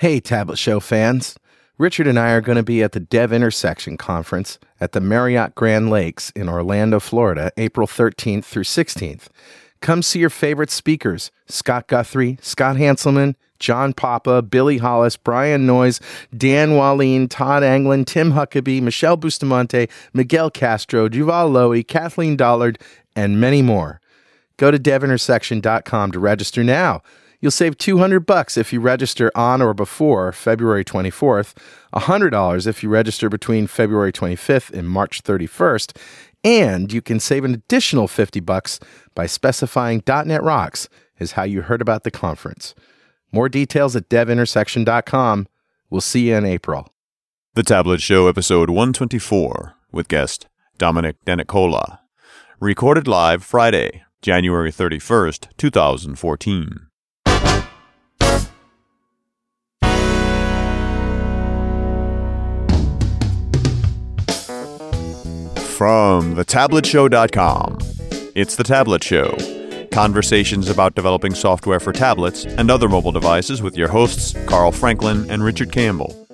Hey, Tablet Show fans. Richard and I are going to be at the Dev Intersection Conference at the Marriott Grand Lakes in Orlando, Florida, April 13th through 16th. Come see your favorite speakers Scott Guthrie, Scott Hanselman, John Papa, Billy Hollis, Brian Noyes, Dan Wahlin, Todd Anglin, Tim Huckabee, Michelle Bustamante, Miguel Castro, Juval Lowy, Kathleen Dollard, and many more. Go to devintersection.com to register now. You'll save 200 bucks if you register on or before February 24th, $100 if you register between February 25th and March 31st, and you can save an additional 50 bucks by specifying .NET Rocks is how you heard about the conference. More details at devintersection.com. We'll see you in April. The Tablet Show, episode 124, with guest Domenic Denicola. Recorded live Friday, January 31st, 2014. From thetabletshow.com, it's The Tablet Show. Conversations about developing software for tablets and other mobile devices with your hosts, Carl Franklin and Richard Campbell.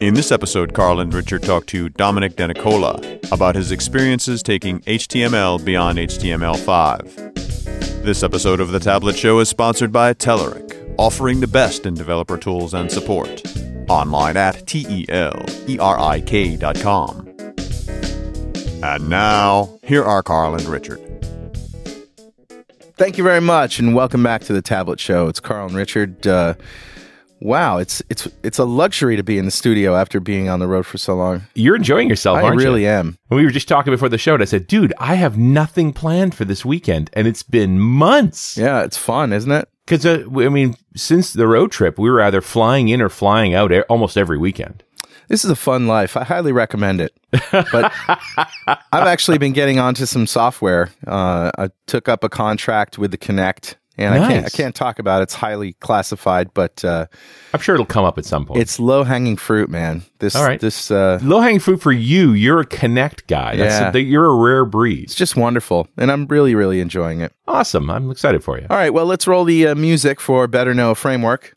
In this episode, Carl and Richard talk to Domenic Denicola about his experiences taking HTML beyond HTML5. This episode of The Tablet Show is sponsored by Telerik, offering the best in developer tools and support. Online at T And now, here are Carl and Richard. Thank you very much, and welcome back to the Tablet Show. It's Carl and Richard. Uh, wow, it's it's it's a luxury to be in the studio after being on the road for so long. You're enjoying yourself, I aren't really you? am. We were just talking before the show, and I said, "Dude, I have nothing planned for this weekend, and it's been months." Yeah, it's fun, isn't it? Because uh, I mean, since the road trip, we were either flying in or flying out almost every weekend. This is a fun life. I highly recommend it. But I've actually been getting onto some software. Uh, I took up a contract with the Kinect, and I can't I can't talk about it. It's highly classified, but uh, I'm sure it'll come up at some point. it's low hanging fruit, man. This All right. this uh, low hanging fruit for you. You're a Kinect guy. That's Yeah. that- you're a rare breed. it's just wonderful, and I'm really really enjoying it. Awesome. I'm excited for you. All right, well, let's roll the uh, music for Better Know Framework.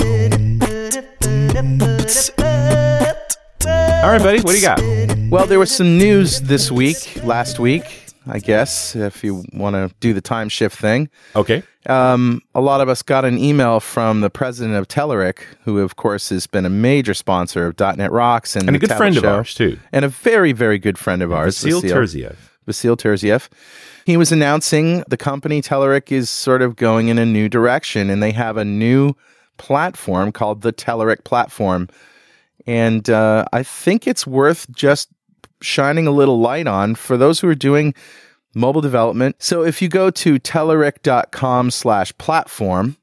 All right, buddy. What do you got? Well, there was some news this week, last week, I guess, if you want to do the time shift thing. Okay. Um, a lot of us got an email from the president of Telerik, who, of course, has been a major sponsor of .NET Rocks and And a good Tablet friend of ours, too. and a very, very good friend of ours, Vasil. Terziev. Vasil Terziev. He was announcing the company Telerik is sort of going in a new direction, and they have a new platform called the Telerik platform. And uh, I think it's worth just shining a little light on for those who are doing mobile development. So if you go to telerik.com slash platform,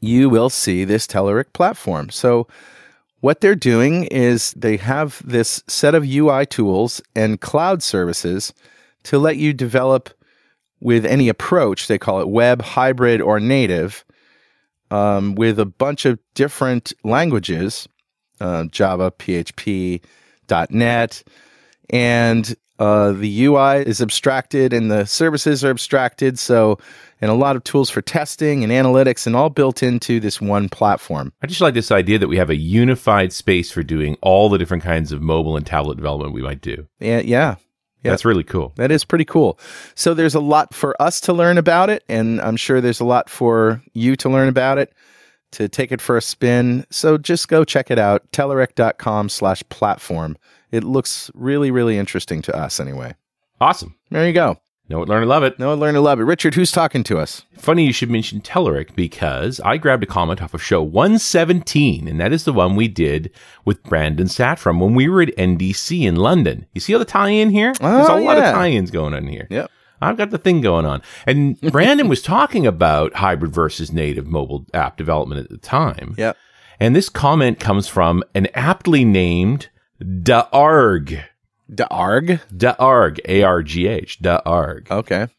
you will see this Telerik platform. So what they're doing is they have this set of UI tools and cloud services to let you develop with any approach. They call it web, hybrid, or native, um, with a bunch of different languages uh, Java, PHP, .NET, and uh, the UI is abstracted and the services are abstracted. So, and a lot of tools for testing and analytics, and all built into this one platform. I just like this idea that we have a unified space for doing all the different kinds of mobile and tablet development we might do. Yeah, yeah, Yeah. That's really cool. That is pretty cool. So there's a lot for us to learn about it, and I'm sure there's a lot for you to learn about it, to take it for a spin. So just go check it out, telerik.com slash platform. It looks really, really interesting to us anyway. Awesome. There you go. Know it, learn, and love it. Know it, learn to love it. Richard, who's talking to us? Funny you should mention Telerik because I grabbed a comment off of show 117, and that is the one we did with Brandon Satrom when we were at NDC in London. You see all the tie in here? There's a Oh, lot of tie ins going on here. Yep. I've got the thing going on. And Brandon was talking about hybrid versus native mobile app development at the time. Yep. And this comment comes from an aptly named Daarg. Darg? Daarg, A R G H, Daarg. Okay.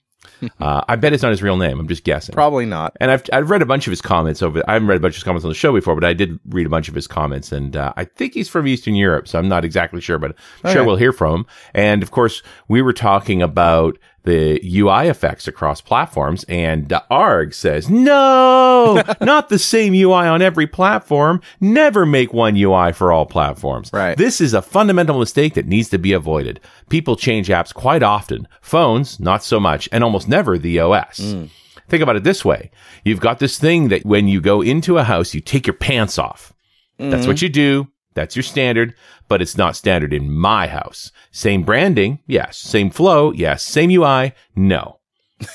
Uh, I bet it's not his real name. I'm just guessing. Probably not. And I've I've read a bunch of his comments over. I haven't read a bunch of his comments on the show before, but I did read a bunch of his comments, and uh, I think he's from Eastern Europe, so I'm not exactly sure, but I'm sure we'll hear from him. And of course, we were talking about the UI effects across platforms. And ARG says, no, not the same UI on every platform. Never make one UI for all platforms. Right. This is a fundamental mistake that needs to be avoided. People change apps quite often. Phones, not so much, and almost never the OS. Hmm. Think about it this way. You've got this thing that when you go into a house, you take your pants off. That's hmm. what you do. That's your standard, but it's not standard in my house. Same branding, yes. Same flow, yes. Same UI, no.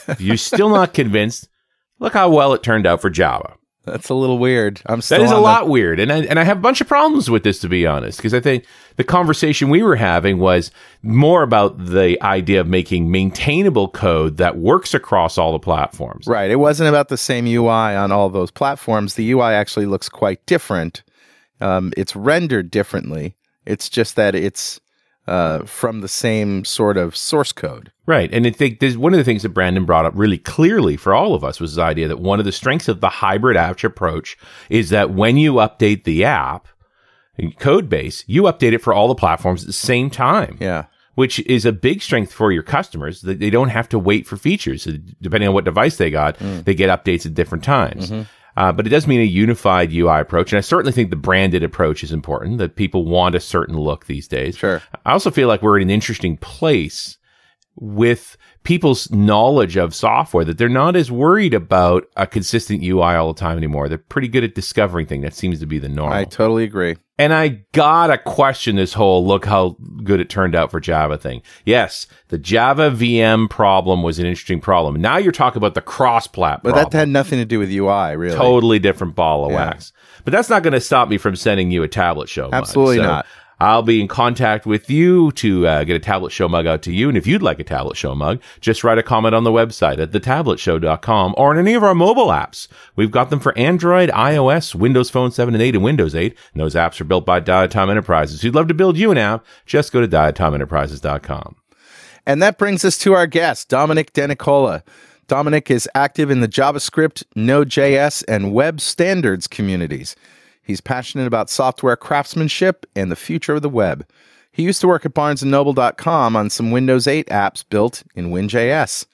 If you're still not convinced, look how well it turned out for Java. That's a little weird. I'm still That is a the- lot weird. And I, and I have a bunch of problems with this, to be honest, because I think the conversation we were having was more about the idea of making maintainable code that works across all the platforms. Right. It wasn't about the same UI on all those platforms. The UI actually looks quite different. Um, it's rendered differently. It's just that it's uh, from the same sort of source code. Right. And I think there's one of the things that Brandon brought up really clearly for all of us was the idea that one of the strengths of the hybrid app approach is that when you update the app code base, you update it for all the platforms at the same time. Yeah. Which is a big strength for your customers that they don't have to wait for features. Depending on what device they got, they get updates at different times. Uh, but it does mean a unified UI approach. And I certainly think the branded approach is important, that people want a certain look these days. Sure. I also feel like we're in an interesting place with people's knowledge of software that they're not as worried about a consistent UI all the time anymore. They're pretty good at discovering things. That seems to be the norm. I totally agree. And I gotta question this whole look how good it turned out for Java thing. Yes, the Java VM problem was an interesting problem. Now you're talking about the cross plat But that had nothing to do with UI, really. totally different ball of Yeah. wax. But that's not going to stop me from sending you a tablet show. Absolutely So not. I'll be in contact with you to uh, get a tablet show mug out to you. And if you'd like a tablet show mug, just write a comment on the website at thetabletshow.com or in any of our mobile apps. We've got them for Android, iOS, Windows Phone 7 and 8, and Windows 8. And those apps are built by Diatom Enterprises. If you'd love to build you an app, just go to diatomenterprises.com. And that brings us to our guest, Domenic Denicola. Domenic is active in the JavaScript, Node.js, and web standards communities. He's passionate about software craftsmanship and the future of the web. He used to work at barnesandnoble.com on some Windows 8 apps built in WinJS.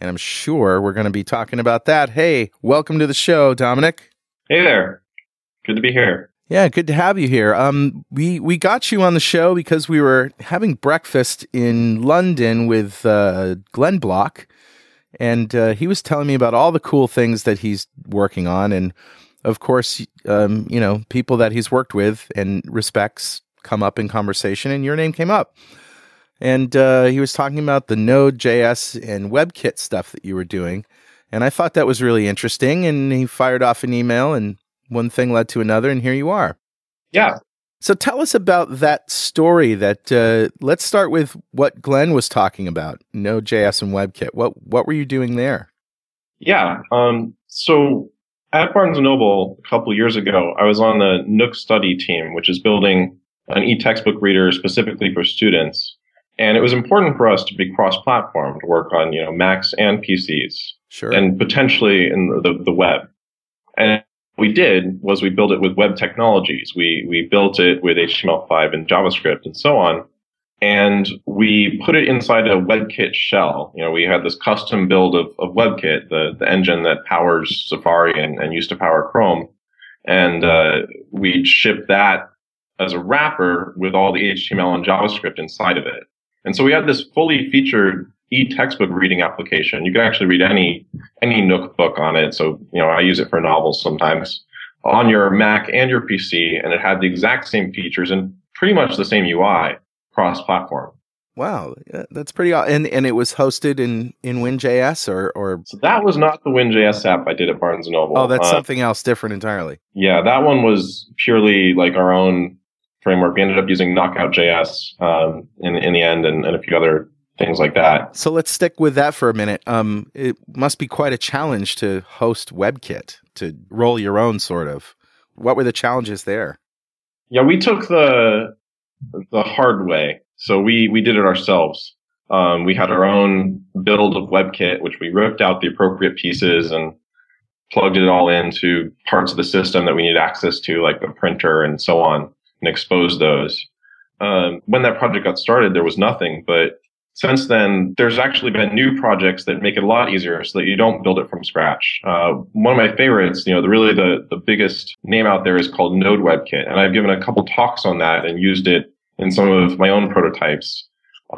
And I'm sure we're going to be talking about that. Hey, welcome to the show, Domenic. Hey there. Good to be here. Yeah, good to have you here. Um, we we got you on the show because we were having breakfast in London with uh, Glenn Block, and uh, he was telling me about all the cool things that he's working on, and of course, um, you know, people that he's worked with and respects come up in conversation, and your name came up. And uh, he was talking about the Node.js and WebKit stuff that you were doing, and I thought that was really interesting. And he fired off an email, and one thing led to another, and here you are. Yeah. So tell us about that story. That uh, let's start with what Glenn was talking about, Node.js and WebKit. What what were you doing there? Yeah. Um, so at Barnes & Noble a couple years ago, I was on the Nook study team, which is building an e-textbook reader specifically for students. And it was important for us to be cross-platform, to work on, you know, Macs and PCs Sure. and potentially in the, the web. And what we did was we built it with web technologies. We, we built it with HTML5 and JavaScript and so on. And we put it inside a WebKit shell. You know, we had this custom build of, of WebKit, the, the engine that powers Safari and, and used to power Chrome. And, uh, we shipped that as a wrapper with all the HTML and JavaScript inside of it. And so we had this fully featured e-textbook reading application. You can actually read any, any Nook book on it. So, you know, I use it for novels sometimes on your Mac and your PC. And it had the exact same features and pretty much the same UI cross platform. wow, that's pretty. aw- And and it was hosted in in WinJS or or So that was not the WinJS app I did at Barnes and Noble. oh, that's Uh, something else different entirely. Yeah, that one was purely like our own framework. We ended up using Knockout.js um, in in the end, and, and a few other things like that. So let's stick with that for a minute. Um, it must be quite a challenge to host WebKit to roll your own sort of. What were the challenges there? Yeah, we took the the hard way. So we we did it ourselves. Um, we had our own build of WebKit, which we ripped out the appropriate pieces and plugged it all into parts of the system that we needed access to, like the printer and so on, and exposed those. Um, when that project got started, there was nothing but since then, there's actually been new projects that make it a lot easier so that you don't build it from scratch. Uh, one of my favorites, you know, the, really the, the biggest name out there is called Node WebKit. And I've given a couple talks on that and used it in some of my own prototypes.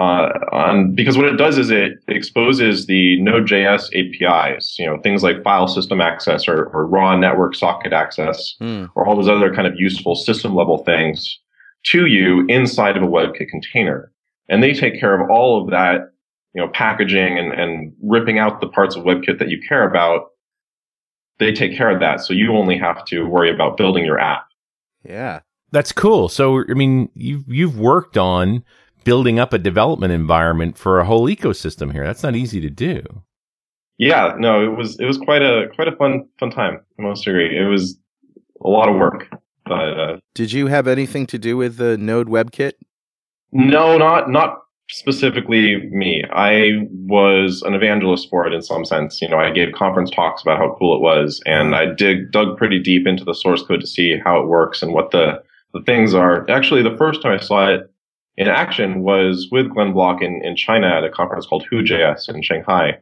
Uh, on, because what it does is it exposes the Node.js APIs, you know, things like file system access or, or raw network socket access, mm. or all those other kind of useful system level things to you inside of a WebKit container. And they take care of all of that, you know, packaging and, and ripping out the parts of WebKit that you care about. They take care of that. So you only have to worry about building your app. Yeah. That's cool. So, I mean, you've, you've worked on building up a development environment for a whole ecosystem here. That's not easy to do. Yeah, no, it was, it was quite a, quite a fun, fun time. I must agree. It was a lot of work. But, uh, did you have anything to do with the Node WebKit? No, not not specifically me. I was an evangelist for it in some sense. You know, I gave conference talks about how cool it was, and I dig dug pretty deep into the source code to see how it works and what the the things are. Actually, the first time I saw it in action was with Glenn Block in, in China at a conference called WHO.js in Shanghai.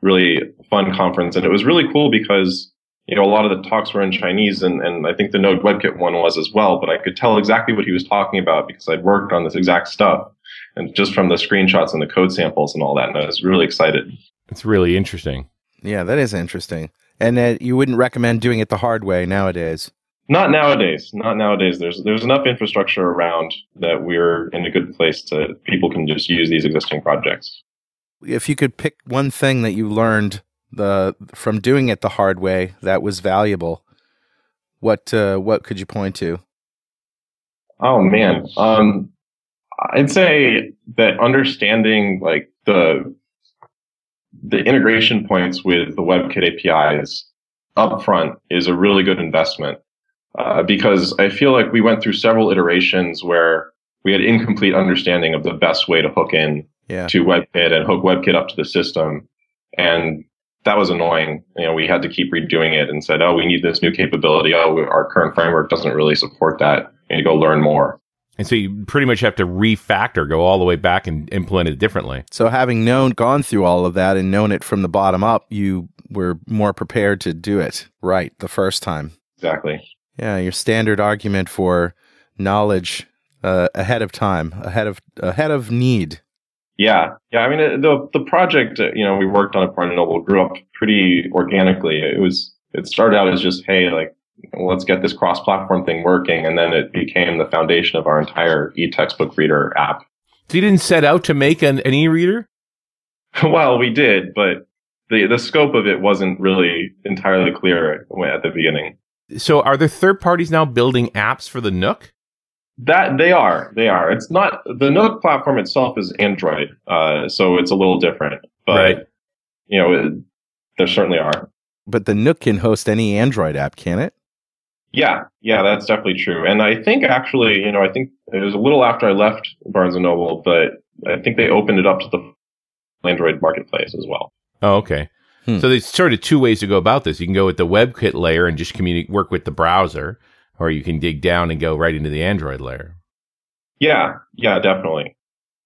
Really fun conference, and it was really cool because you know, a lot of the talks were in Chinese and, and I think the Node WebKit one was as well, but I could tell exactly what he was talking about because I'd worked on this exact stuff and just from the screenshots and the code samples and all that. And I was really excited. It's really interesting. Yeah, that is interesting. And uh, you wouldn't recommend doing it the hard way nowadays. Not nowadays. Not nowadays. There's there's enough infrastructure around that we're in a good place to people can just use these existing projects. If you could pick one thing that you learned the from doing it the hard way that was valuable, what uh, what could you point to? Oh man, um, I'd say that understanding like the the integration points with the WebKit APIs upfront is a really good investment uh, because I feel like we went through several iterations where we had incomplete understanding of the best way to hook in yeah. to WebKit and hook WebKit up to the system. And that was annoying. You know, we had to keep redoing it and said, oh, we need this new capability. Oh, our current framework doesn't really support that. We need to go learn more. And so you pretty much have to refactor, go all the way back and implement it differently. So having known, gone through all of that and known it from the bottom up, you were more prepared to do it right the first time. Exactly. Yeah, your standard argument for knowledge uh, ahead of time, ahead of ahead of need. Yeah, yeah. I mean, the the project, uh, you know, we worked on at Barnes Noble grew up pretty organically. It was it started out as just hey, like let's get this cross-platform thing working, and then it became the foundation of our entire e-textbook reader app. So you didn't set out to make an, an e-reader? well, we did, but the the scope of it wasn't really entirely clear at the beginning. So, are there third parties now building apps for the Nook? That they are, they are. It's not the Nook platform itself is Android, uh, so it's a little different. But right. you know, it, there certainly are. But the Nook can host any Android app, can it? Yeah, yeah, that's definitely true. And I think actually, you know, I think it was a little after I left Barnes and Noble, but I think they opened it up to the Android marketplace as well. Oh, okay. Hmm. So there's sort of two ways to go about this. You can go with the WebKit layer and just communicate, work with the browser, or you can dig down and go right into the Android layer. Yeah, yeah, definitely.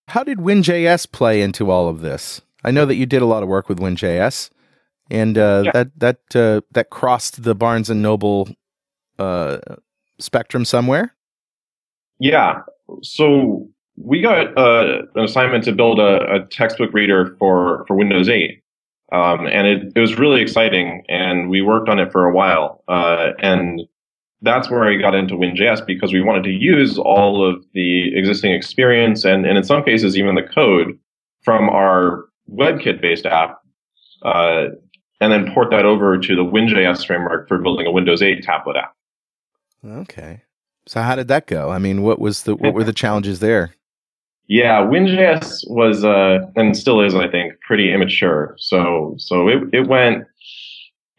How did WinJS play into all of this? I know that you did a lot of work with WinJS, and uh, yeah. that that uh, that crossed the Barnes and Noble uh, spectrum somewhere. Yeah, so we got uh, an assignment to build a, a, textbook reader for for Windows 8, um, and it, it was really exciting. And we worked on it for a while, uh, and that's where I got into WinJS because we wanted to use all of the existing experience and, and in some cases even the code from our WebKit based app, uh, and then port that over to the WinJS framework for building a Windows 8 tablet app. Okay. So how did that go? I mean, what was the what were the challenges there? Yeah, WinJS was uh, and still is, I think, pretty immature. So so it it went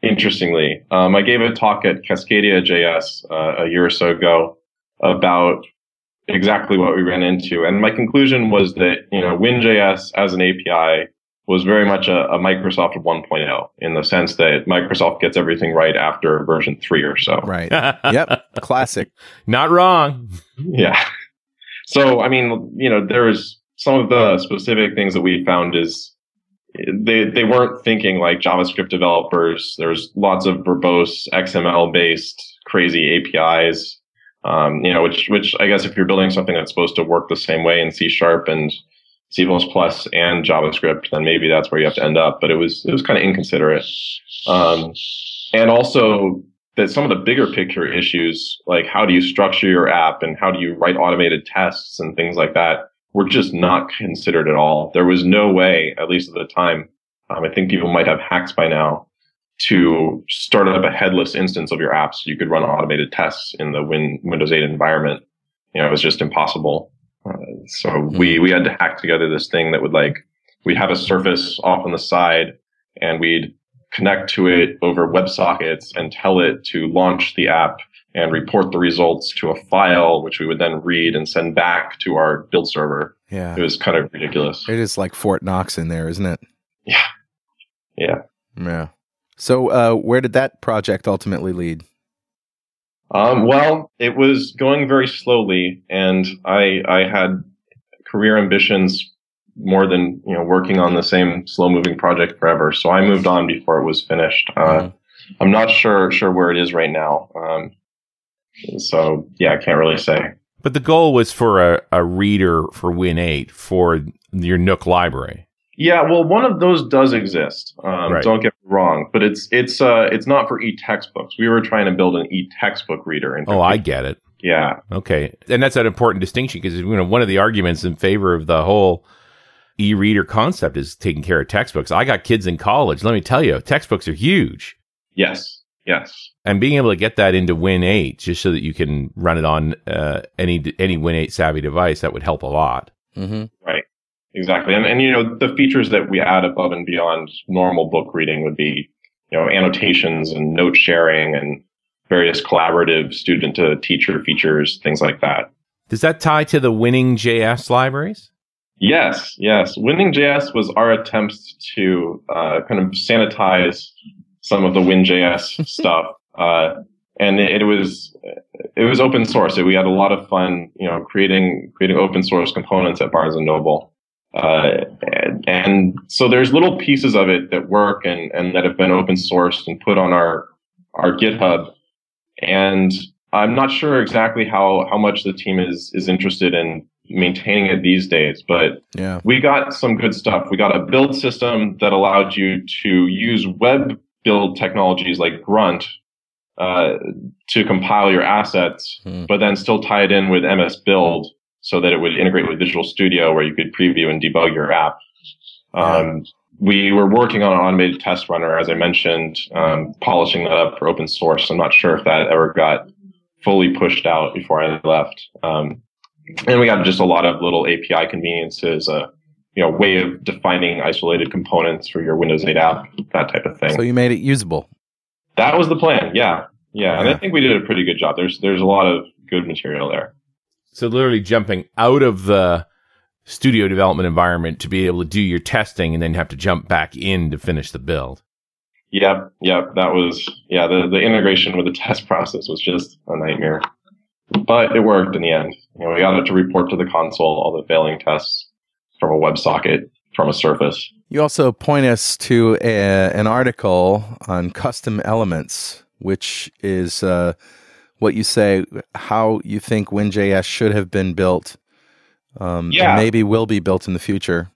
interestingly. Um, I gave a talk at Cascadia JS uh, a year or so ago about exactly what we ran into. And my conclusion was that, you know, WinJS as an API was very much a, a, Microsoft 1.0 in the sense that Microsoft gets everything right after version three or so. Right. yep. Classic. Not wrong. Yeah. So, I mean, you know, there's some of the specific things that we found is they they weren't thinking like JavaScript developers. There's lots of verbose XML based crazy APIs. Um, you know, which which I guess if you're building something that's supposed to work the same way in C sharp and C++ and JavaScript, then maybe that's where you have to end up. But it was it was kind of inconsiderate, um, and also that some of the bigger picture issues, like how do you structure your app and how do you write automated tests and things like that, were just not considered at all. There was no way, at least at the time, um, I think people might have hacks by now to start up a headless instance of your apps. So you could run automated tests in the Win- Windows 8 environment. You know, it was just impossible. Uh, so mm-hmm. we, we had to hack together this thing that would like, we'd have a surface off on the side and we'd connect to it over WebSockets and tell it to launch the app and report the results to a file, which we would then read and send back to our build server. Yeah. It was kind of ridiculous. It is like Fort Knox in there, isn't it? Yeah. Yeah. Yeah. So, uh, where did that project ultimately lead? Um, well, it was going very slowly, and I I had career ambitions more than you know working on the same slow moving project forever. So I moved on before it was finished. Uh, mm-hmm. I'm not sure sure where it is right now. Um, so yeah, I can't really say. But the goal was for a, a reader for Win8 for your Nook library. Yeah, well, one of those does exist. Um, right. Don't get me wrong, but it's it's uh it's not for e-textbooks. We were trying to build an e-textbook reader. oh, I get it. Yeah. Okay, and that's an important distinction because you know one of the arguments in favor of the whole e-reader concept is taking care of textbooks. I got kids in college. Let me tell you, textbooks are huge. Yes. Yes. And being able to get that into Win 8 just so that you can run it on uh, any any Win 8 savvy device, that would help a lot. Mm-hmm. Right. Exactly. And, and, you know, the features that we add above and beyond normal book reading would be, you know, annotations and note sharing and various collaborative student to teacher features, things like that. Does that tie to the WinningJS libraries? Yes, yes. WinningJS was our attempt to uh, kind of sanitize some of the WinJS stuff, uh, and it, it, was it was open source. So we had a lot of fun, you know, creating creating open source components at Barnes and Noble. Uh, and, and, so there's little pieces of it that work and, and that have been open sourced and put on our our GitHub. And I'm not sure exactly how how much the team is is interested in maintaining it these days. But yeah. we got some good stuff. We got a build system that allowed you to use web build technologies like Grunt uh, to compile your assets, hmm. but then still tie it in with MS Build so that it would integrate with Visual Studio where you could preview and debug your app. Um, we were working on an automated test runner, as I mentioned, um, polishing that up for open source. I'm not sure if that ever got fully pushed out before I left. Um, and we got just a lot of little API conveniences, uh, you know way of defining isolated components for your Windows 8 app, that type of thing. So you made it usable. That was the plan. Yeah, yeah, yeah. and I think we did a pretty good job. There's there's a lot of good material there. So literally jumping out of the studio development environment to be able to do your testing and then have to jump back in to finish the build. Yep, yep. That was yeah. The the integration with the test process was just a nightmare but it worked in the end. You know, we got it to report to the console all the failing tests from a WebSocket from a Surface. You also point us to a, an article on custom elements, which is uh, what you say how you think WinJS should have been built, um, yeah. maybe will be built in the future.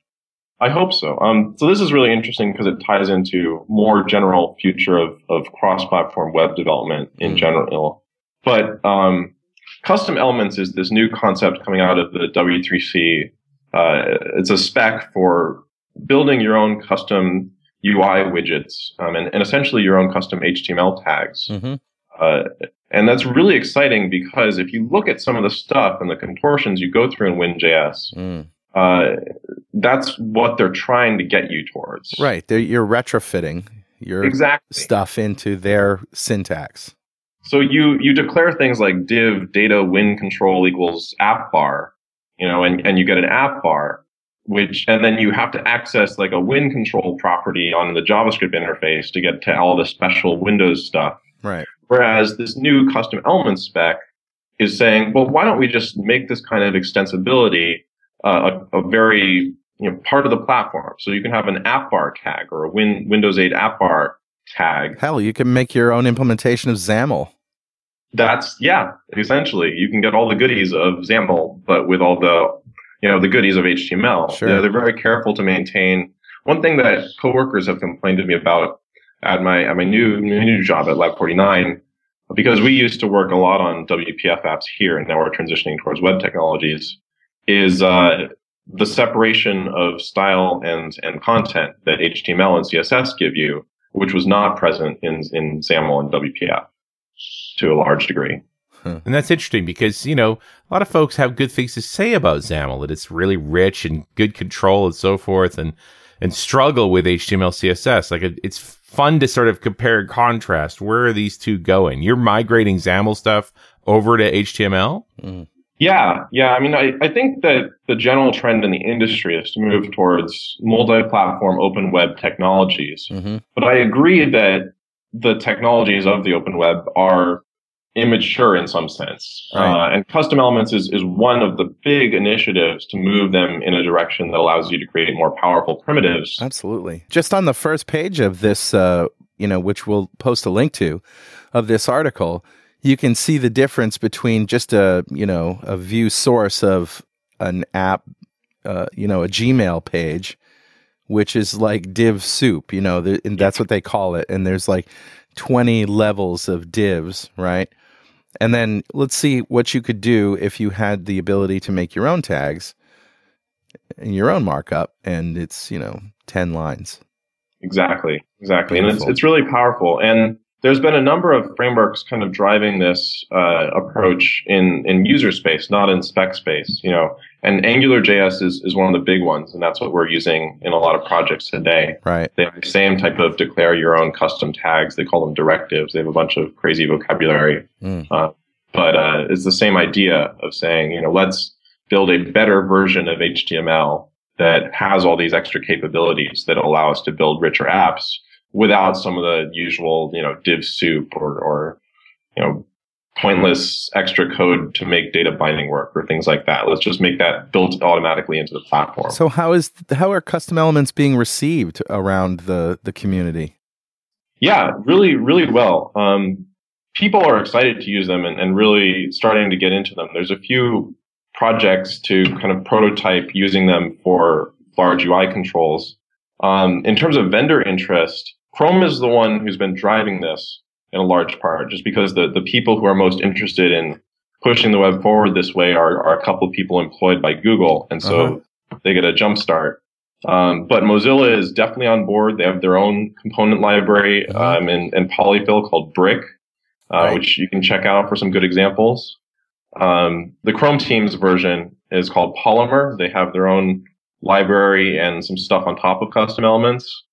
I hope so. Um, so this is really interesting because it ties into more general future of, of cross-platform web development in mm. general. But um, custom elements is this new concept coming out of the W3C. Uh, it's a spec for building your own custom UI widgets um, and, and, essentially your own custom HTML tags. Mm-hmm. Uh, and that's really exciting because if you look at some of the stuff and the contortions you go through in WinJS, mm. uh, that's what they're trying to get you towards. Right. They're, you're retrofitting your exactly. stuff into their syntax. So you you declare things like div data win control equals app bar, you know, and, and you get an app bar, which and then you have to access like a win control property on the JavaScript interface to get to all the special Windows stuff. Right. Whereas this new custom element spec is saying, well, why don't we just make this kind of extensibility uh, a, a very you know, part of the platform. So you can have an app bar tag or a Win- Windows 8 app bar tag. Hell, you can make your own implementation of XAML. That's yeah, essentially you can get all the goodies of XAML, but with all the you know the goodies of HTML. Sure. They're, they're very careful to maintain. One thing that coworkers have complained to me about at my at my new new job at Lab 49, because we used to work a lot on WPF apps here, and now we're transitioning towards web technologies, is uh, the separation of style and and content that HTML and CSS give you, which was not present in in XAML and WPF to a large degree. And that's interesting because, you know, a lot of folks have good things to say about XAML, that it's really rich and good control and so forth, and, and struggle with HTML, CSS. Like, it, it's fun to sort of compare and contrast. Where are these two going? You're migrating XAML stuff over to HTML? Yeah, yeah. I mean, I, I think that the general trend in the industry is to move towards multi-platform open web technologies. Mhm. But I agree that the technologies of the open web are immature in some sense. Right. Uh, and custom elements is, is one of the big initiatives to move them in a direction that allows you to create more powerful primitives. Absolutely. Just on the first page of this, uh, you know, which we'll post a link to, of this article, you can see the difference between just a, you know, a view source of an app, uh, you know, a Gmail page, which is like div soup, you know, the, and that's what they call it. And there's like 20 levels of divs, right? And then let's see what you could do if you had the ability to make your own tags and your own markup, and it's, you know, 10 lines. Exactly, exactly, and it's it's really powerful. And there's been a number of frameworks kind of driving this uh, approach in in user space, not in spec space. You know, and AngularJS is is one of the big ones, and that's what we're using in a lot of projects today. Right. They have the same type of declare your own custom tags. They call them directives. They have a bunch of crazy vocabulary, Mm. uh, but uh, it's the same idea of saying, you know, let's build a better version of HTML that has all these extra capabilities that allow us to build richer apps without some of the usual, you know, div soup or, or you know, pointless extra code to make data binding work or things like that. Let's just make that built automatically into the platform. So how is how are custom elements being received around the the community? Yeah, really, really well. Um, people are excited to use them and, and really starting to get into them. There's a few projects to kind of prototype using them for large UI controls. Um, in terms of vendor interest, Chrome is the one who's been driving this in a large part, just because the, the people who are most interested in pushing the web forward this way are, are a couple of people employed by Google. And so they get a jump start. Um, but Mozilla is definitely on board. They have their own component library um, in, in Polyfill called Brick, uh, Right. which you can check out for some good examples. Um, the Chrome team's version is called Polymer. They have their own library and some stuff on top of custom elements.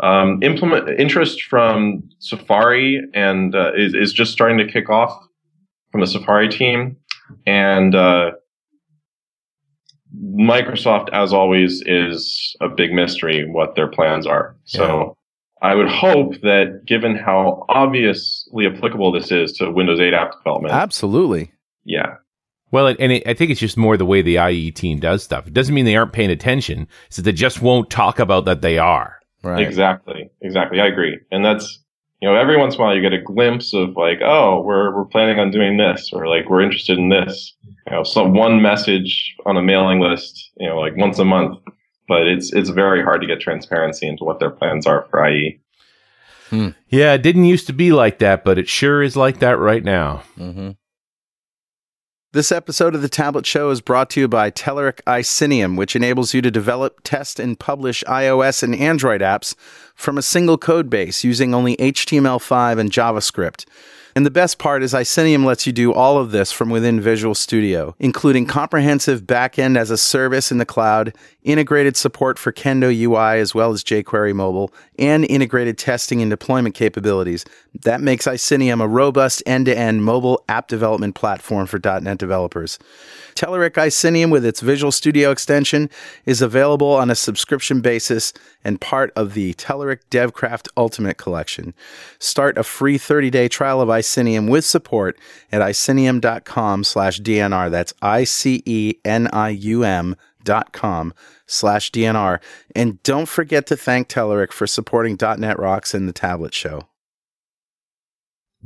Um, implement interest from Safari and uh, is is just starting to kick off from the Safari team, and uh, Microsoft, as always, is a big mystery what their plans are. So I would hope that given how obviously applicable this is to Windows 8 app development, Absolutely. yeah, Well, and it, I think it's just more the way the IE team does stuff. It doesn't mean they aren't paying attention. It's that they just won't talk about that they are. Right. exactly, exactly. I agree, and that's you know every once in a while you get a glimpse of like, oh, we're we're planning on doing this, or like we're interested in this. You know, some one message on a mailing list, you know, like once a month. But it's it's very hard to get transparency into what their plans are for. IE. Yeah, it didn't used to be like that, but it sure is like that right now. Mm-hmm. This episode of the Tablet Show is brought to you by Telerik Icenium, which enables you to develop, test, and publish iOS and Android apps from a single code base using only HTML5 and JavaScript. And the best part is Icenium lets you do all of this from within Visual Studio, including comprehensive backend as a service in the cloud, integrated support for Kendo UI as well as jQuery mobile, and integrated testing and deployment capabilities. That makes Icenium a robust end-to-end mobile app development platform for .NET developers. Telerik Icenium with its Visual Studio extension is available on a subscription basis and part of the Telerik DevCraft Ultimate Collection. Start a free 30-day trial of Icenium Icenium with support at icenium.com slash DNR. That's I-C-E-N-I-U-M dot com slash DNR. And don't forget to thank Telerik for supporting .NET Rocks and the Tablet Show.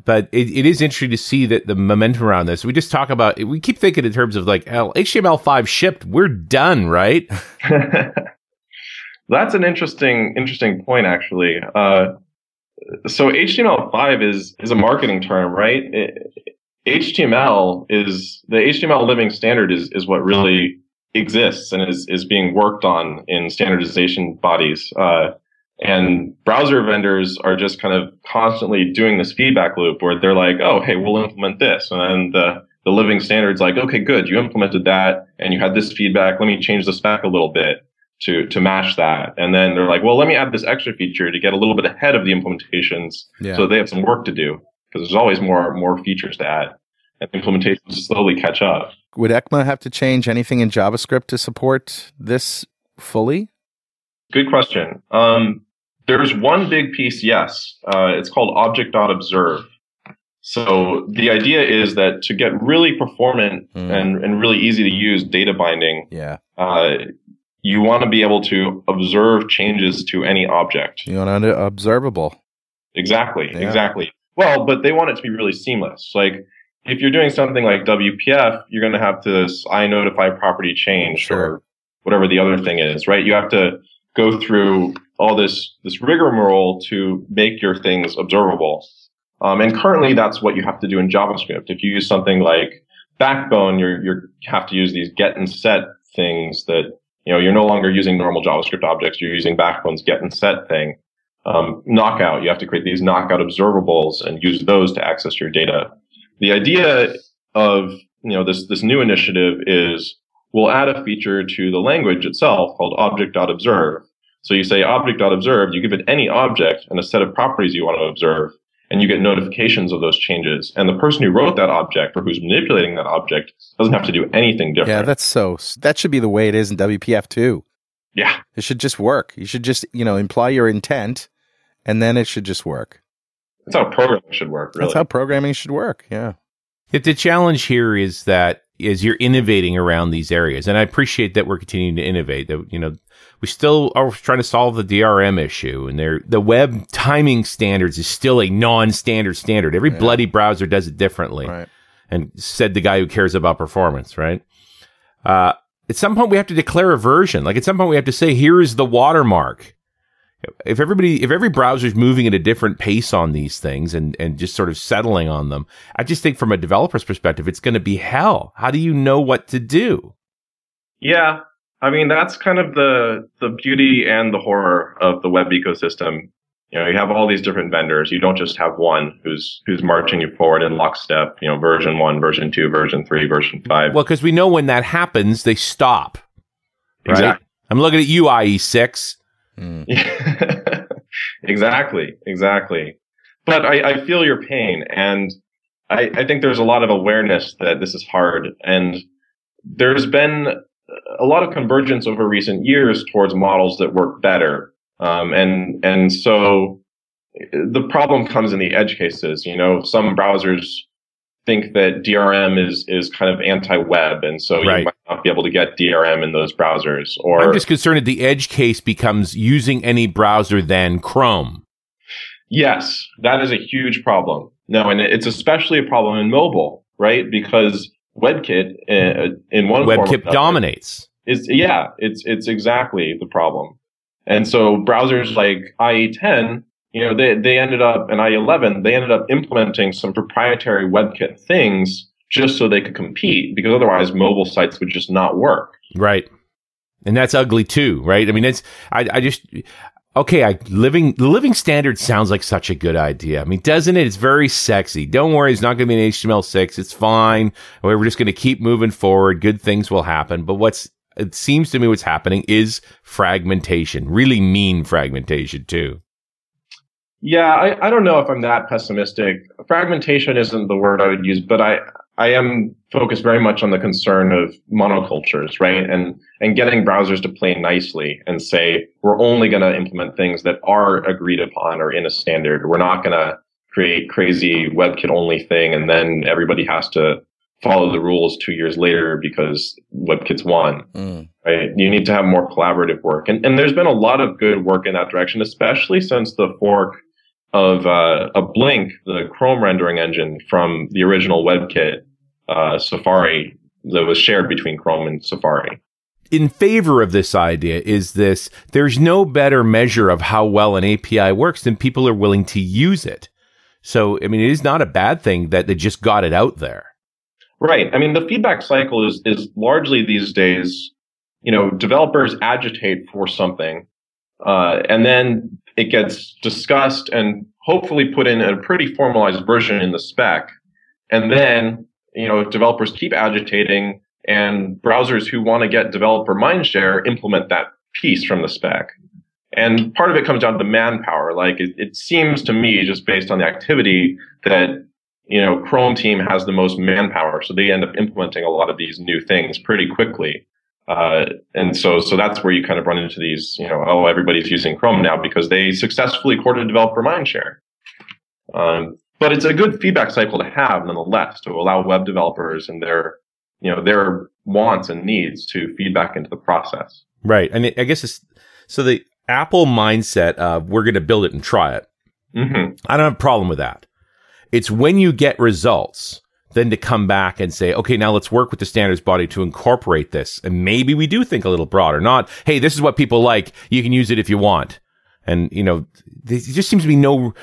But it, it is interesting to see that the momentum around this. We just talk about, we keep thinking in terms of like, oh, HTML5 shipped, we're done, right? That's an interesting, interesting point, actually. Uh, so HTML5 is is a marketing term, right? It, HTML is the HTML living standard is is what really exists and is is being worked on in standardization bodies. Uh, and browser vendors are just kind of constantly doing this feedback loop where they're like, oh, hey, we'll implement this. And then the, the living standard's like, okay, good. You implemented that and you had this feedback. Let me change the spec a little bit to, to match that. And then they're like, well, let me add this extra feature to get a little bit ahead of the implementations. Yeah. So they have some work to do because there's always more, more features to add and implementations slowly catch up. Would ECMA have to change anything in JavaScript to support this fully? Good question. Um, there's one big piece, yes. Uh, it's called object.observe. So the idea is that to get really performant mm. and, and really easy to use data binding, yeah. Uh, you want to be able to observe changes to any object. You want to observable. Exactly, yeah. exactly. Well, but they want it to be really seamless. Like if you're doing something like WPF, you're going to have to I notify property change sure. or whatever the other thing is, right? You have to go through all this this rigmarole to make your things observable. Um, and currently, that's what you have to do in JavaScript. If you use something like Backbone, you're you have to use these get and set things that you know you're no longer using normal JavaScript objects. You're using Backbone's get and set thing. Um, knockout, you have to create these knockout observables and use those to access your data. The idea of you know this this new initiative is we'll add a feature to the language itself called object.observe so you say object.observed, you give it any object and a set of properties you want to observe, and you get notifications of those changes. And the person who wrote that object or who's manipulating that object doesn't have to do anything different. Yeah, that's so, that should be the way it is in WPF too. Yeah. It should just work. You should just, you know, imply your intent and then it should just work. That's how programming should work, really. That's how programming should work. Yeah. The challenge here is that is you're innovating around these areas. And I appreciate that we're continuing to innovate. That, you know, we still are trying to solve the DRM issue, and there the web timing standards is still a non-standard standard. Every yeah. bloody browser does it differently. Right. And said the guy who cares about performance, right? Uh, at some point we have to declare a version. Like at some point we have to say, here is the watermark. If everybody, if every browser is moving at a different pace on these things and, and just sort of settling on them, I just think from a developer's perspective, it's going to be hell. How do you know what to do? Yeah. I mean, that's kind of the, the beauty and the horror of the web ecosystem. You know, you have all these different vendors. You don't just have one who's, who's marching you forward in lockstep, you know, version one, version two, version three, version five. Well, because we know when that happens, they stop. Right? Exactly. I'm looking at you, IE6. Mm. exactly. Exactly. But I, I feel your pain and I, I think there's a lot of awareness that this is hard and there's been a lot of convergence over recent years towards models that work better. Um, and, and so the problem comes in the edge cases. You know, some browsers think that DRM is, is kind of anti-web. And so right. you might not be able to get DRM in those browsers or. I'm just concerned that the edge case becomes using any browser than Chrome. Yes, that is a huge problem. No, and it's especially a problem in mobile, right? Because WebKit uh, in one WebKit dominates. Is yeah, it's it's exactly the problem. And so browsers like IE10, you know, they they ended up and IE11, they ended up implementing some proprietary WebKit things just so they could compete because otherwise mobile sites would just not work. Right. And that's ugly too, right? I mean, it's I I just Okay, I, living the living standard sounds like such a good idea. I mean, doesn't it? It's very sexy. Don't worry, it's not going to be an HTML6. It's fine. We're just going to keep moving forward. Good things will happen. But what's it seems to me what's happening is fragmentation. Really mean fragmentation too. Yeah, I, I don't know if I'm that pessimistic. Fragmentation isn't the word I would use, but I I am focused very much on the concern of monocultures, right? And, and getting browsers to play nicely and say, we're only going to implement things that are agreed upon or in a standard. We're not going to create crazy WebKit only thing, and then everybody has to follow the rules two years later because WebKit's won. Mm. Right? You need to have more collaborative work, and and there's been a lot of good work in that direction, especially since the fork of uh, a Blink, the Chrome rendering engine from the original WebKit uh, Safari that was shared between Chrome and Safari. In favor of this idea is this there's no better measure of how well an API works than people are willing to use it. So, I mean, it is not a bad thing that they just got it out there. Right. I mean, the feedback cycle is, is largely these days, you know, developers agitate for something, uh, and then it gets discussed and hopefully put in a pretty formalized version in the spec. And then you know, if developers keep agitating and browsers who want to get developer mindshare implement that piece from the spec. And part of it comes down to the manpower. Like it, it seems to me, just based on the activity, that you know Chrome team has the most manpower, so they end up implementing a lot of these new things pretty quickly. Uh, and so, so that's where you kind of run into these, you know, oh, everybody's using Chrome now because they successfully courted developer mindshare. Um, but it's a good feedback cycle to have nonetheless to allow web developers and their you know their wants and needs to feedback into the process right and i guess it's so the apple mindset of we're going to build it and try it mm-hmm. i don't have a problem with that it's when you get results then to come back and say, okay, now let's work with the standards body to incorporate this. And maybe we do think a little broader, not, hey, this is what people like. You can use it if you want. And, you know, there just seems to be no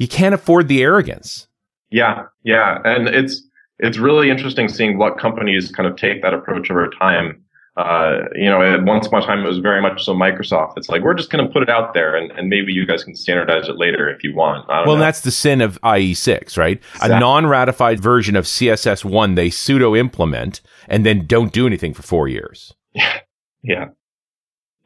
you can't afford the arrogance. Yeah, yeah, and it's it's really interesting seeing what companies kind of take that approach over time. Uh, you know, at once upon a time, it was very much so Microsoft. It's like, we're just going to put it out there and, and maybe you guys can standardize it later if you want. well, that's the sin of IE6, right? Exactly. A non ratified version of CSS1 they pseudo implement and then don't do anything for four years. Yeah. Yeah.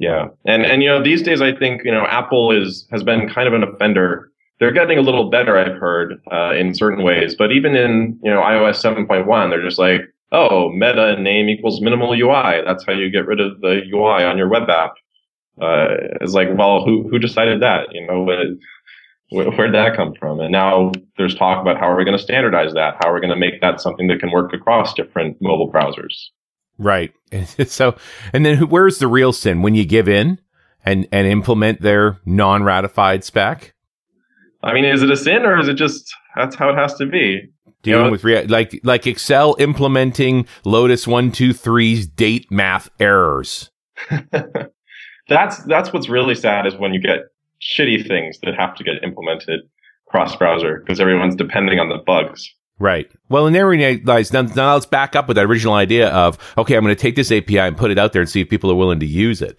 Yeah. And, and, you know, these days, I think, you know, Apple is, has been kind of an offender they're getting a little better, I've heard, uh, in certain ways. But even in you know iOS 7.1, they're just like, oh, meta name equals minimal UI. That's how you get rid of the UI on your web app. Uh, it's like, well, who who decided that? You know, where, where'd that come from? And now there's talk about how are we going to standardize that? How are we going to make that something that can work across different mobile browsers? Right. so, and then where's the real sin when you give in and and implement their non-ratified spec? I mean, is it a sin or is it just that's how it has to be? Dealing you know, with like like Excel implementing Lotus one two three's date math errors. that's that's what's really sad is when you get shitty things that have to get implemented cross browser because everyone's depending on the bugs. Right. Well, and there lies. Now, now let's back up with that original idea of okay, I'm going to take this API and put it out there and see if people are willing to use it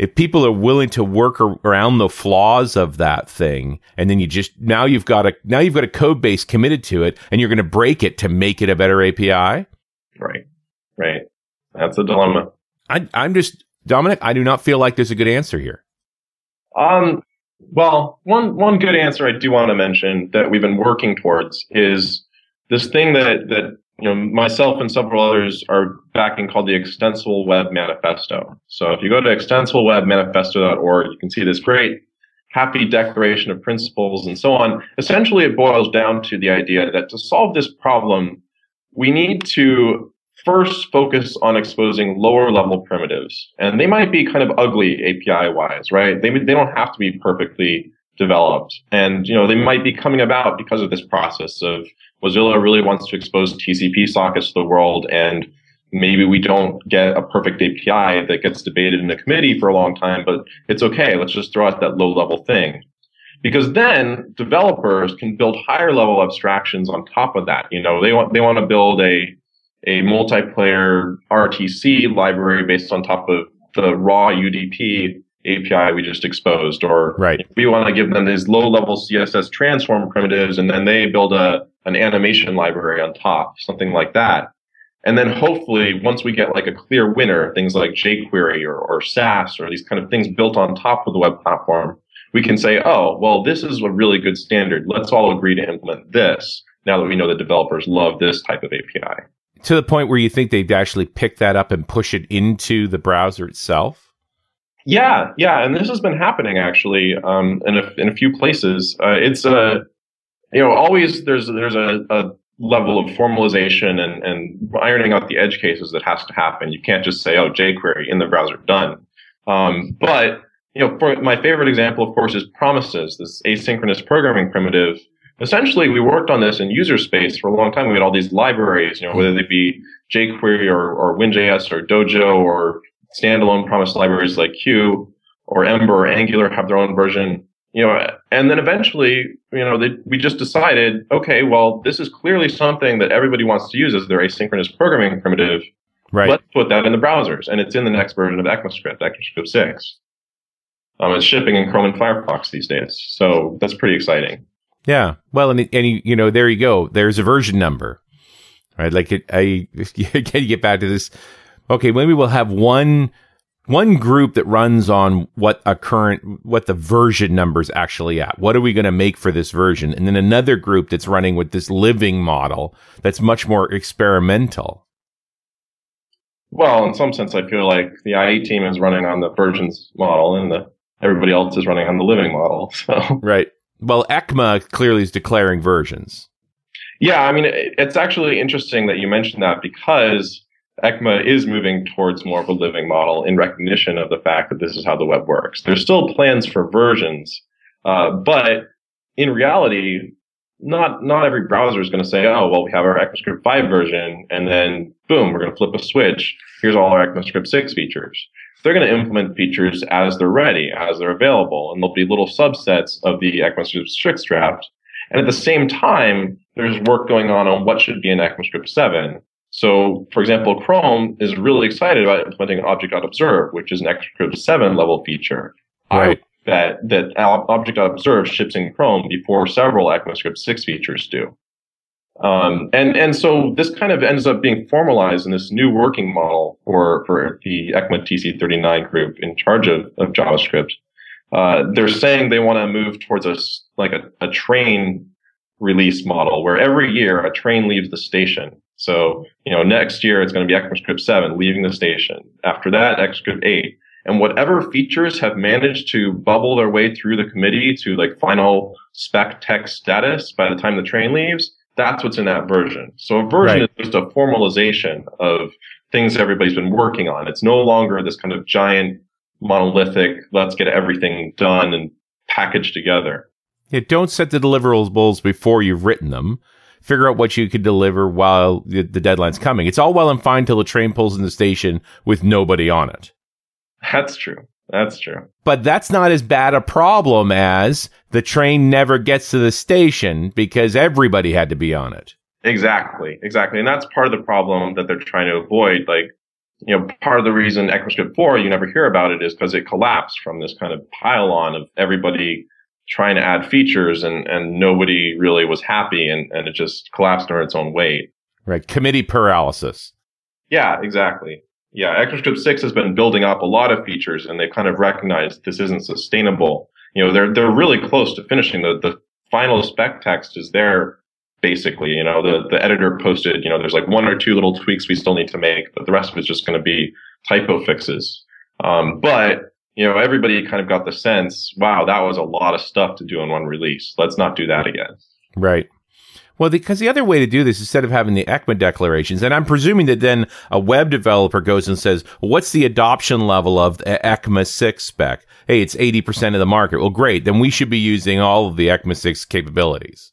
if people are willing to work around the flaws of that thing and then you just now you've got a now you've got a code base committed to it and you're going to break it to make it a better api right. Right. That's a dilemma. I, i'm just Domenic i do not feel like there's a good answer here. Um well one one good answer i do want to mention that we've been working towards is this thing that that you know, myself and several others are called the Extensible Web Manifesto. So if you go to extensiblewebmanifesto.org, you can see this great happy declaration of principles and so on. Essentially, it boils down to the idea that to solve this problem, we need to first focus on exposing lower level primitives. And they might be kind of ugly API wise, right? They, they don't have to be perfectly developed. And, you know, they might be coming about because of this process of Mozilla really wants to expose TCP sockets to the world and maybe we don't get a perfect API that gets debated in a committee for a long time, but it's okay. Let's just throw out that low level thing. Because then developers can build higher level abstractions on top of that. You know, they want, they want to build a, a multiplayer RTC library based on top of the raw UDP API we just exposed, or right. we want to give them these low level CSS transform primitives and then they build a, an animation library on top, something like that. And then hopefully once we get like a clear winner, things like jQuery or, or Sass or these kind of things built on top of the web platform, we can say, oh, well, this is a really good standard. Let's all agree to implement this now that we know that developers love this type of API. To the point where you think they'd actually pick that up and push it into the browser itself? Yeah, yeah, and this has been happening actually um, in a in a few places. Uh, it's a you know, always there's there's a, a level of formalization and, and ironing out the edge cases that has to happen. You can't just say, oh, jQuery in the browser, done. Um, but, you know, for my favorite example, of course, is promises, this asynchronous programming primitive. Essentially, we worked on this in user space for a long time. We had all these libraries, you know, whether they be jQuery or, or WinJS or Dojo or standalone promise libraries like Q or Ember or Angular have their own version you know, and then eventually, you know, they, we just decided, okay, well, this is clearly something that everybody wants to use as their asynchronous programming primitive. Right. Let's put that in the browsers, and it's in the next version of ECMAScript, ECMAScript six. Um, it's shipping in Chrome and Firefox these days, so that's pretty exciting. Yeah. Well, and and you, you know, there you go. There's a version number, right? Like it, I you get back to this. Okay, maybe we'll have one one group that runs on what a current what the version number is actually at. What are we going to make for this version? And then another group that's running with this living model that's much more experimental. Well in some sense i feel like the ie team is running on the versions model and the everybody else is running on the living model so. Right. Well ecma clearly is declaring versions. Yeah i mean it's actually interesting that you mentioned that because ECMA is moving towards more of a living model in recognition of the fact that this is how the web works. There's still plans for versions, uh, but in reality, not not every browser is going to say, "Oh, well, we have our ECMAScript 5 version, and then boom, we're going to flip a switch. Here's all our ECMAScript 6 features." They're going to implement features as they're ready, as they're available, and there'll be little subsets of the ECMAScript 6 draft. And at the same time, there's work going on on what should be in ECMAScript 7 so, for example, Chrome is really excited about implementing Object.Observe, which is an ECMAScript 7 level feature. Right. I bet that Object.Observe ships in Chrome before several ECMAScript 6 features do. Um, and, and so this kind of ends up being formalized in this new working model for, for the ECMA TC39 group in charge of, of JavaScript. Uh, they're saying they want to move towards a, like a, a train release model where every year a train leaves the station so, you know, next year it's going to be ECMAScript 7 leaving the station. After that, ECMAScript 8. And whatever features have managed to bubble their way through the committee to like final spec text status by the time the train leaves, that's what's in that version. So a version right. is just a formalization of things everybody's been working on. It's no longer this kind of giant monolithic, let's get everything done and packaged together. Yeah, don't set the deliverables before you've written them figure out what you could deliver while the, the deadline's coming. It's all well and fine till the train pulls in the station with nobody on it. That's true. That's true. But that's not as bad a problem as the train never gets to the station because everybody had to be on it. Exactly. Exactly. And that's part of the problem that they're trying to avoid. Like, you know, part of the reason ECMAScript 4, you never hear about it is because it collapsed from this kind of pile on of everybody trying to add features and, and nobody really was happy and, and it just collapsed under its own weight. Right. Committee paralysis. Yeah, exactly. Yeah. ECMAScript 6 has been building up a lot of features and they've kind of recognized this isn't sustainable. You know, they're, they're really close to finishing the, the final spec text is there basically. You know, the, the editor posted, you know, there's like one or two little tweaks we still need to make, but the rest of it's just going to be typo fixes. Um, but you know, everybody kind of got the sense, wow, that was a lot of stuff to do in one release. Let's not do that again. Right. Well, because the, the, other way to do this, instead of having the ECMA declarations, and I'm presuming that then a web developer goes and says, what's the adoption level of the ECMA 6 spec? Hey, it's 80% of the market. Well, great. Then we should be using all of the ECMA 6 capabilities.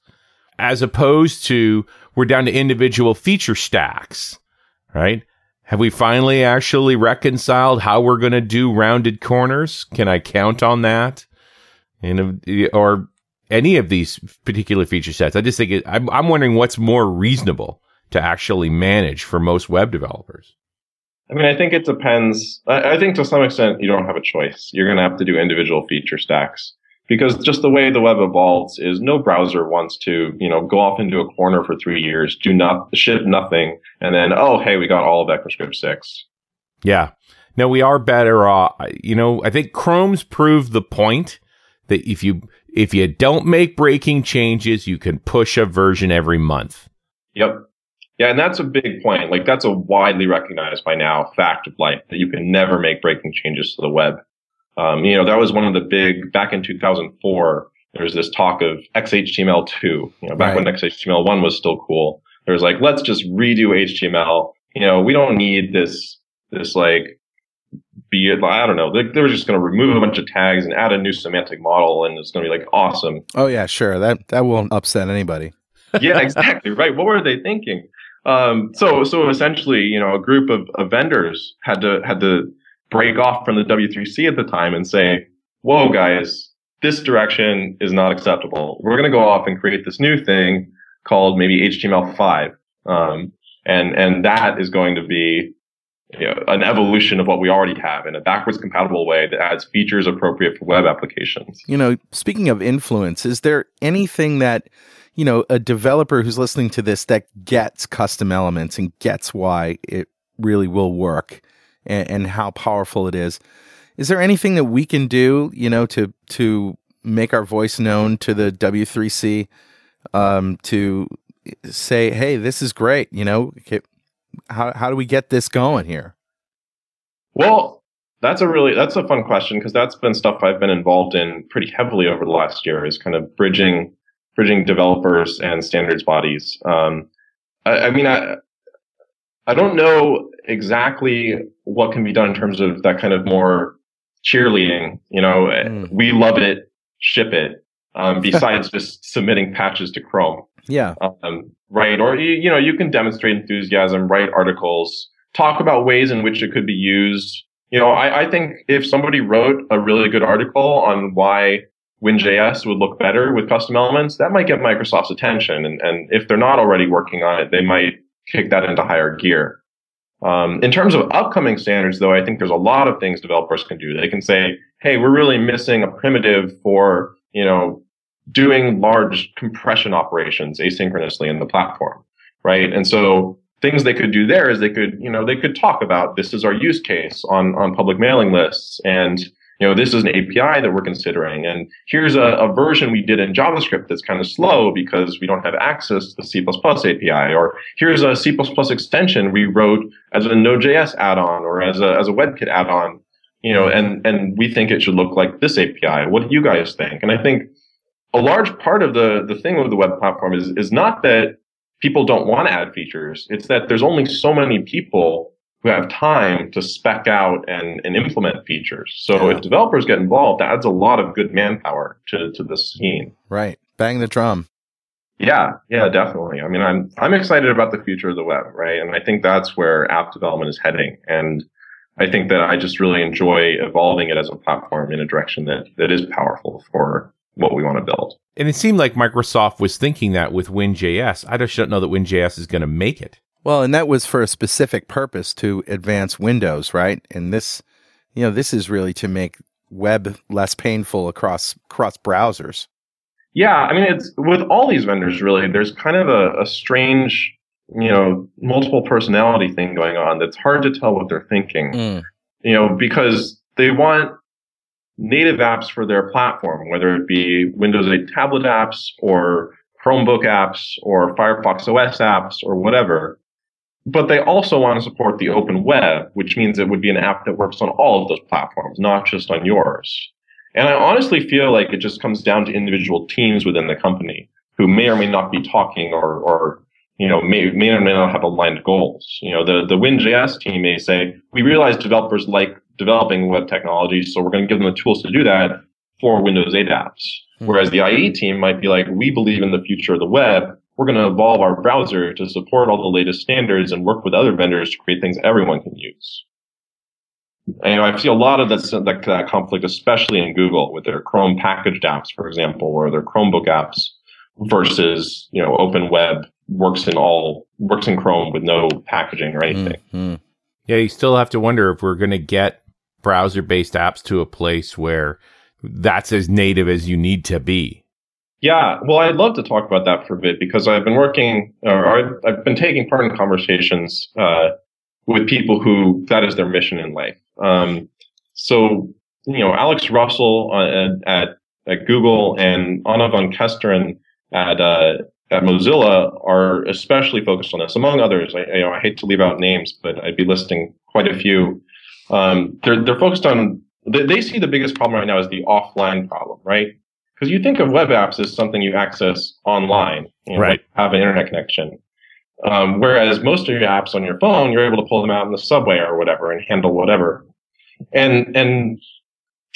As opposed to, we're down to individual feature stacks, right? Have we finally actually reconciled how we're going to do rounded corners? Can I count on that? And uh, or any of these particular feature sets? I just think it, I'm, I'm wondering what's more reasonable to actually manage for most web developers. I mean, I think it depends. I, I think to some extent you don't have a choice. You're going to have to do individual feature stacks because just the way the web evolves is no browser wants to, you know, go off into a corner for three years, do not ship nothing, and then oh hey, we got all of ECMAScript six. Yeah, no, we are better off. You know, I think Chrome's proved the point that if you if you don't make breaking changes, you can push a version every month. Yep. Yeah, and that's a big point. Like that's a widely recognized by now fact of life that you can never make breaking changes to the web. Um, you know, that was one of the big, back in 2004, There was this talk of XHTML2. You know, back Right. when XHTML1 was still cool, there was like, let's just redo HTML. You know, we don't need this this like be it. I don't know. They, they were just going to remove a bunch of tags and add a new semantic model, and it's going to be like awesome. Oh yeah, sure. That that won't upset anybody. yeah, exactly. Right. What were they thinking? Um, so, so essentially, you know, a group of, of vendors had to had to break off from the W3C at the time and say, "Whoa, guys, this direction is not acceptable. We're going to go off and create this new thing called maybe HTML5, um, and and that is going to be." You know, an evolution of what we already have in a backwards compatible way that adds features appropriate for web applications. You know, speaking of influence, is there anything that you know a developer who's listening to this that gets custom elements and gets why it really will work and, and how powerful it is? Is there anything that we can do, you know, to to make our voice known to the W3C um, to say, hey, this is great, you know? How how do we get this going here? Well, that's a really that's a fun question because that's been stuff I've been involved in pretty heavily over the last year. Is kind of bridging bridging developers and standards bodies. Um, I, I mean, I I don't know exactly what can be done in terms of that kind of more cheerleading. You know, Mm. we love it, ship it. Um, besides just submitting patches to Chrome Yeah, um, right? Or you, you know, you can demonstrate enthusiasm, write articles, talk about ways in which it could be used. You know, I, I think if somebody wrote a really good article on why WinJS would look better with custom elements, that might get Microsoft's attention. And, and if they're not already working on it, they might kick that into higher gear. Um, in terms of upcoming standards, though, I think there's a lot of things developers can do. They can say, "Hey, we're really missing a primitive for you know doing large compression operations asynchronously in the platform, right? And so things they could do there is they could, you know, they could talk about this is our use case on, on public mailing lists. And, you know, this is an API that we're considering. And here's a, a version we did in JavaScript that's kind of slow because we don't have access to the C++ API. Or here's a C++ extension we wrote as a Node.js add-on or as a, as a WebKit add-on, you know, and, and we think it should look like this API. What do you guys think? And I think a large part of the the thing with the web platform is is not that people don't want to add features. It's that there's only so many people who have time to spec out and, and implement features. So Yeah. if developers get involved, that adds a lot of good manpower to, to the scene. right. Bang the drum. Yeah, yeah, definitely. I mean, I'm I'm excited about the future of the web, right? And I think that's where app development is heading. And I think that I just really enjoy evolving it as a platform in a direction that that is powerful for what we want to build. And it seemed like Microsoft was thinking that with WinJS. I just don't know that WinJS is going to make it. Well, and that was for a specific purpose to advance Windows, right? And this, you know, this is really to make web less painful across across browsers. Yeah, I mean, it's with all these vendors, really, there's kind of a, a strange, you know, multiple personality thing going on that's hard to tell what they're thinking, hmm. you know, because they want native apps for their platform, whether it be Windows 8 tablet apps or Chromebook apps or Firefox OS apps or whatever. But they also want to support the open web, which means it would be an app that works on all of those platforms, not just on yours. And I honestly feel like it just comes down to individual teams within the company who may or may not be talking or, or you know, may, may or may not have aligned goals. You know, the, the WinJS team may say, we realize developers like developing web technology, so we're going to give them the tools to do that for Windows 8 apps. Hmm. Whereas the IE team might be like, we believe in the future of the web. We're going to evolve our browser to support all the latest standards and work with other vendors to create things everyone can use. And, I see a lot of that, that, that conflict, especially in Google with their Chrome packaged apps, for example, or their Chromebook apps versus, you know, open web works in all, works in Chrome with no packaging or anything. Mhm. Yeah, you still have to wonder if we're going to get browser based apps to a place where that's as native as you need to be. Yeah, well, I'd love to talk about that for a bit because I've been working, or I've, been taking part in conversations uh, with people who that is their mission in life. Um, so, you know, Alex Russell uh, at, at Google and Anne van Kesteren at uh, at Mozilla are especially focused on this, among others. I, you know, I hate to leave out names, but I'd be listing quite a few. Um, they're they're focused on they, they see the biggest problem right now is the offline problem, right? Because you think of web apps as something you access online, you know, Right. Have an internet connection. Um, whereas most of your apps on your phone, you're able to pull them out in the subway or whatever and handle whatever. And and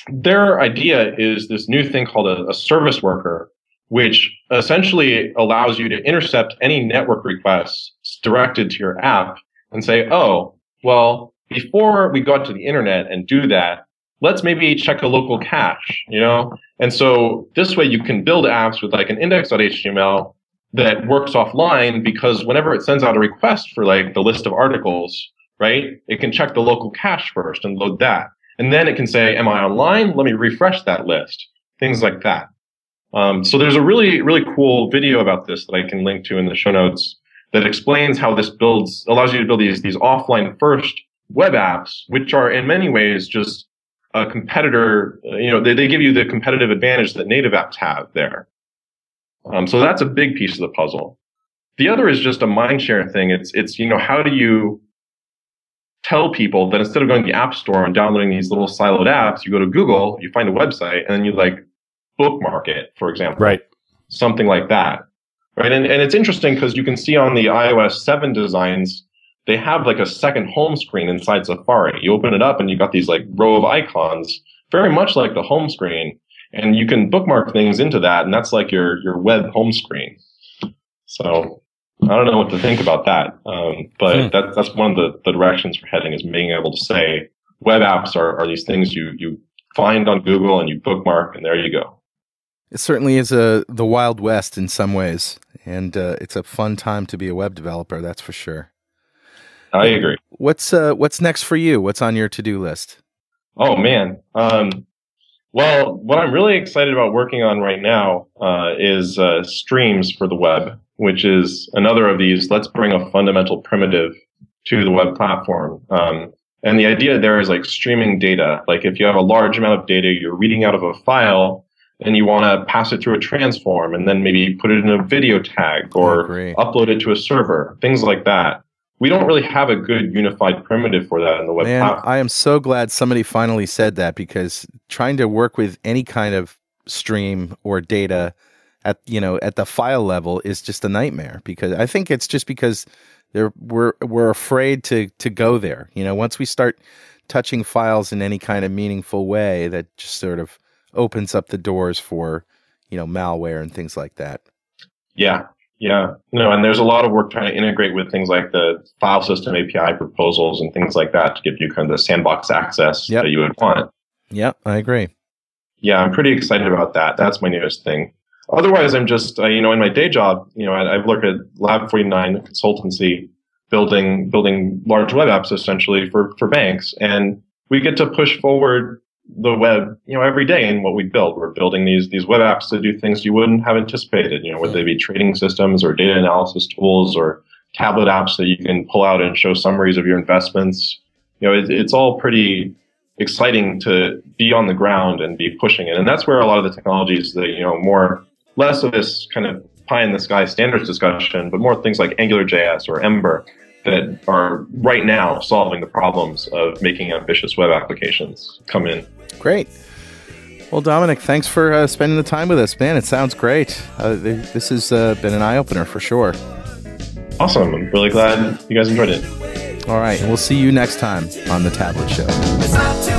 their idea is this new thing called a, a service worker, which essentially allows you to intercept any network requests directed to your app and say, oh, well, before we go out to the internet and do that, let's maybe check a local cache, you know? And so this way you can build apps with like an index.html that works offline because whenever it sends out a request for like the list of articles, right, it can check the local cache first and load that. And then it can say, am I online? Let me refresh that list. Things like that. Um, so there's a really, really cool video about this that I can link to in the show notes that explains how this builds, allows you to build these, these offline first web apps, which are in many ways just a competitor, you know, they, they give you the competitive advantage that native apps have there. Um, so that's a big piece of the puzzle. The other is just a mindshare thing. It's, it's, you know, how do you tell people that instead of going to the app store and downloading these little siloed apps, you go to Google, you find a website, and then you like bookmark it, for example. Right. Something like that. Right. And, and it's interesting because you can see on the iOS 7 designs, they have like a second home screen inside Safari. You open it up and you got these like row of icons, very much like the home screen. And you can bookmark things into that, and that's like your, your web home screen. So I don't know what to think about that. Um, but Hmm. that, that's one of the, the directions we're heading is being able to say web apps are, are these things you, you find on Google and you bookmark and there you go. It certainly is a the wild west in some ways, and uh, it's a fun time to be a web developer. That's for sure. I agree. What's uh, what's next for you? What's on your to do list? Oh man. Um, well, what I'm really excited about working on right now uh, is uh, streams for the web, which is another of these. Let's bring a fundamental primitive to the web platform. Um, and the idea there is like streaming data. Like if you have a large amount of data you're reading out of a file and you want to pass it through a transform and then maybe put it in a video tag or upload it to a server, things like that. We don't really have a good unified primitive for that in the web Man, platform. I am so glad somebody finally said that because trying to work with any kind of stream or data at you know at the file level is just a nightmare because I think it's just because they're we're we're afraid to to go there. You know, once we start touching files in any kind of meaningful way, that just sort of opens up the doors for you know malware and things like that. Yeah, yeah. No, and there's a lot of work trying to integrate with things like the file system API proposals and things like that to give you kind of the sandbox access Yep. that you would want. Yep, I agree. Yeah, I'm pretty excited about that. That's my newest thing. Otherwise, I'm just, uh, you know, in my day job, you know, I, I've worked at Lab 49 consultancy, building building large web apps essentially for for banks, and we get to push forward the web, you know, every day in what we build. We're building these these web apps to do things you wouldn't have anticipated. You know, whether they be trading systems or data analysis tools or tablet apps that you can pull out and show summaries of your investments. You know, it, it's all pretty exciting to be on the ground and be pushing it. And that's where a lot of the technologies that, you know, more, less of this kind of pie in the sky standards discussion, but more things like AngularJS or Ember that are right now solving the problems of making ambitious web applications come in. Great. Well, Domenic, thanks for uh, spending the time with us, man. It sounds great. Uh, th- this has uh, been an eye opener for sure. Awesome. I'm really glad you guys enjoyed it. All right, we'll see you next time on the Tablet Show.